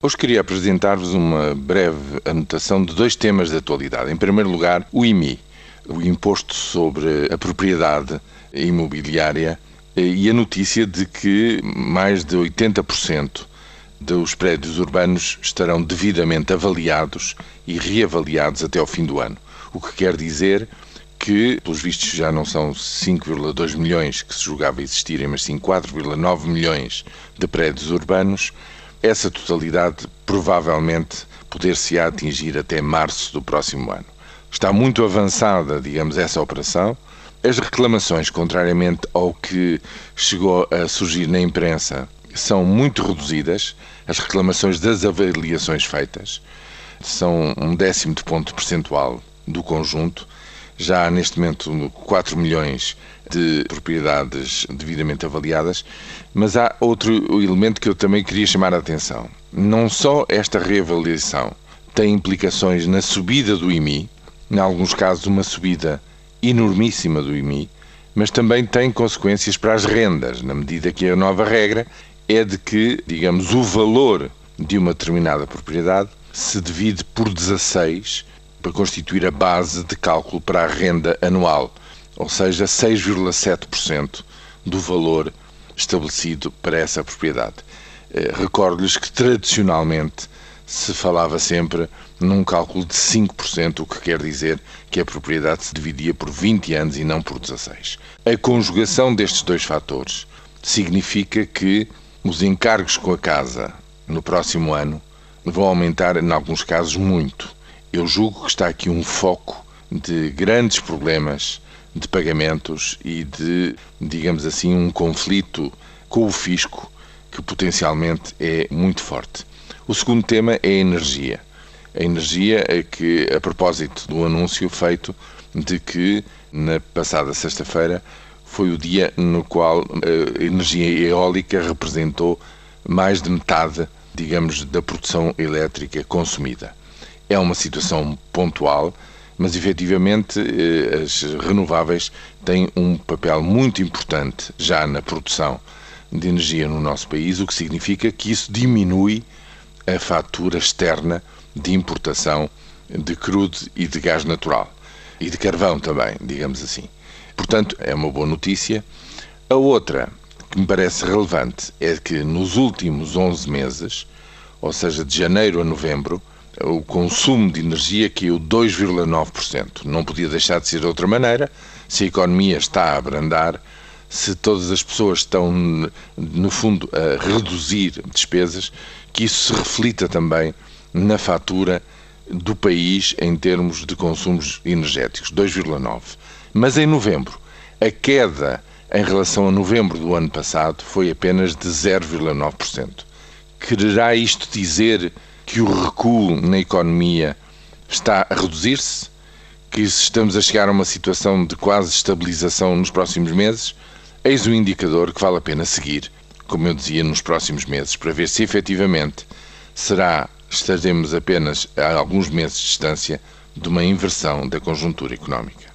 Hoje queria apresentar-vos uma breve anotação de dois temas de atualidade. Em primeiro lugar, o IMI, o Imposto sobre a Propriedade Imobiliária, e a notícia de que mais de 80% dos prédios urbanos estarão devidamente avaliados e reavaliados até ao fim do ano. O que quer dizer que, pelos vistos, já não são 5,2 milhões que se julgava existirem, mas sim 4,9 milhões de prédios urbanos essa totalidade provavelmente poder-se-á atingir até março do próximo ano. Está muito avançada, digamos, essa operação. As reclamações, contrariamente ao que chegou a surgir na imprensa, são muito reduzidas. As reclamações das avaliações feitas são um décimo de ponto percentual do conjunto já há neste momento 4 milhões de propriedades devidamente avaliadas, mas há outro elemento que eu também queria chamar a atenção. Não só esta reavaliação tem implicações na subida do IMI, em alguns casos uma subida enormíssima do IMI, mas também tem consequências para as rendas, na medida que a nova regra é de que, digamos, o valor de uma determinada propriedade se divide por 16 para constituir a base de cálculo para a renda anual, ou seja, 6,7% do valor estabelecido para essa propriedade. Eh, recordo-lhes que tradicionalmente se falava sempre num cálculo de 5%, o que quer dizer que a propriedade se dividia por 20 anos e não por 16. A conjugação destes dois fatores significa que os encargos com a casa no próximo ano vão aumentar, em alguns casos, muito. Eu julgo que está aqui um foco de grandes problemas de pagamentos e de, digamos assim, um conflito com o fisco que potencialmente é muito forte. O segundo tema é a energia. A energia é que, a propósito do anúncio feito de que na passada sexta-feira foi o dia no qual a energia eólica representou mais de metade, digamos, da produção elétrica consumida. É uma situação pontual, mas efetivamente eh, as renováveis têm um papel muito importante já na produção de energia no nosso país, o que significa que isso diminui a fatura externa de importação de crudo e de gás natural. E de carvão também, digamos assim. Portanto, é uma boa notícia. A outra que me parece relevante é que nos últimos 11 meses, ou seja, de janeiro a novembro, o consumo de energia caiu 2,9%. Não podia deixar de ser de outra maneira. Se a economia está a abrandar, se todas as pessoas estão, no fundo, a reduzir despesas, que isso se reflita também na fatura do país em termos de consumos energéticos, 2,9%. Mas em novembro, a queda em relação a novembro do ano passado foi apenas de 0,9%. Quererá isto dizer que o recuo na economia está a reduzir-se, que estamos a chegar a uma situação de quase estabilização nos próximos meses, eis o indicador que vale a pena seguir, como eu dizia, nos próximos meses, para ver se efetivamente será, estaremos apenas a alguns meses de distância de uma inversão da conjuntura económica.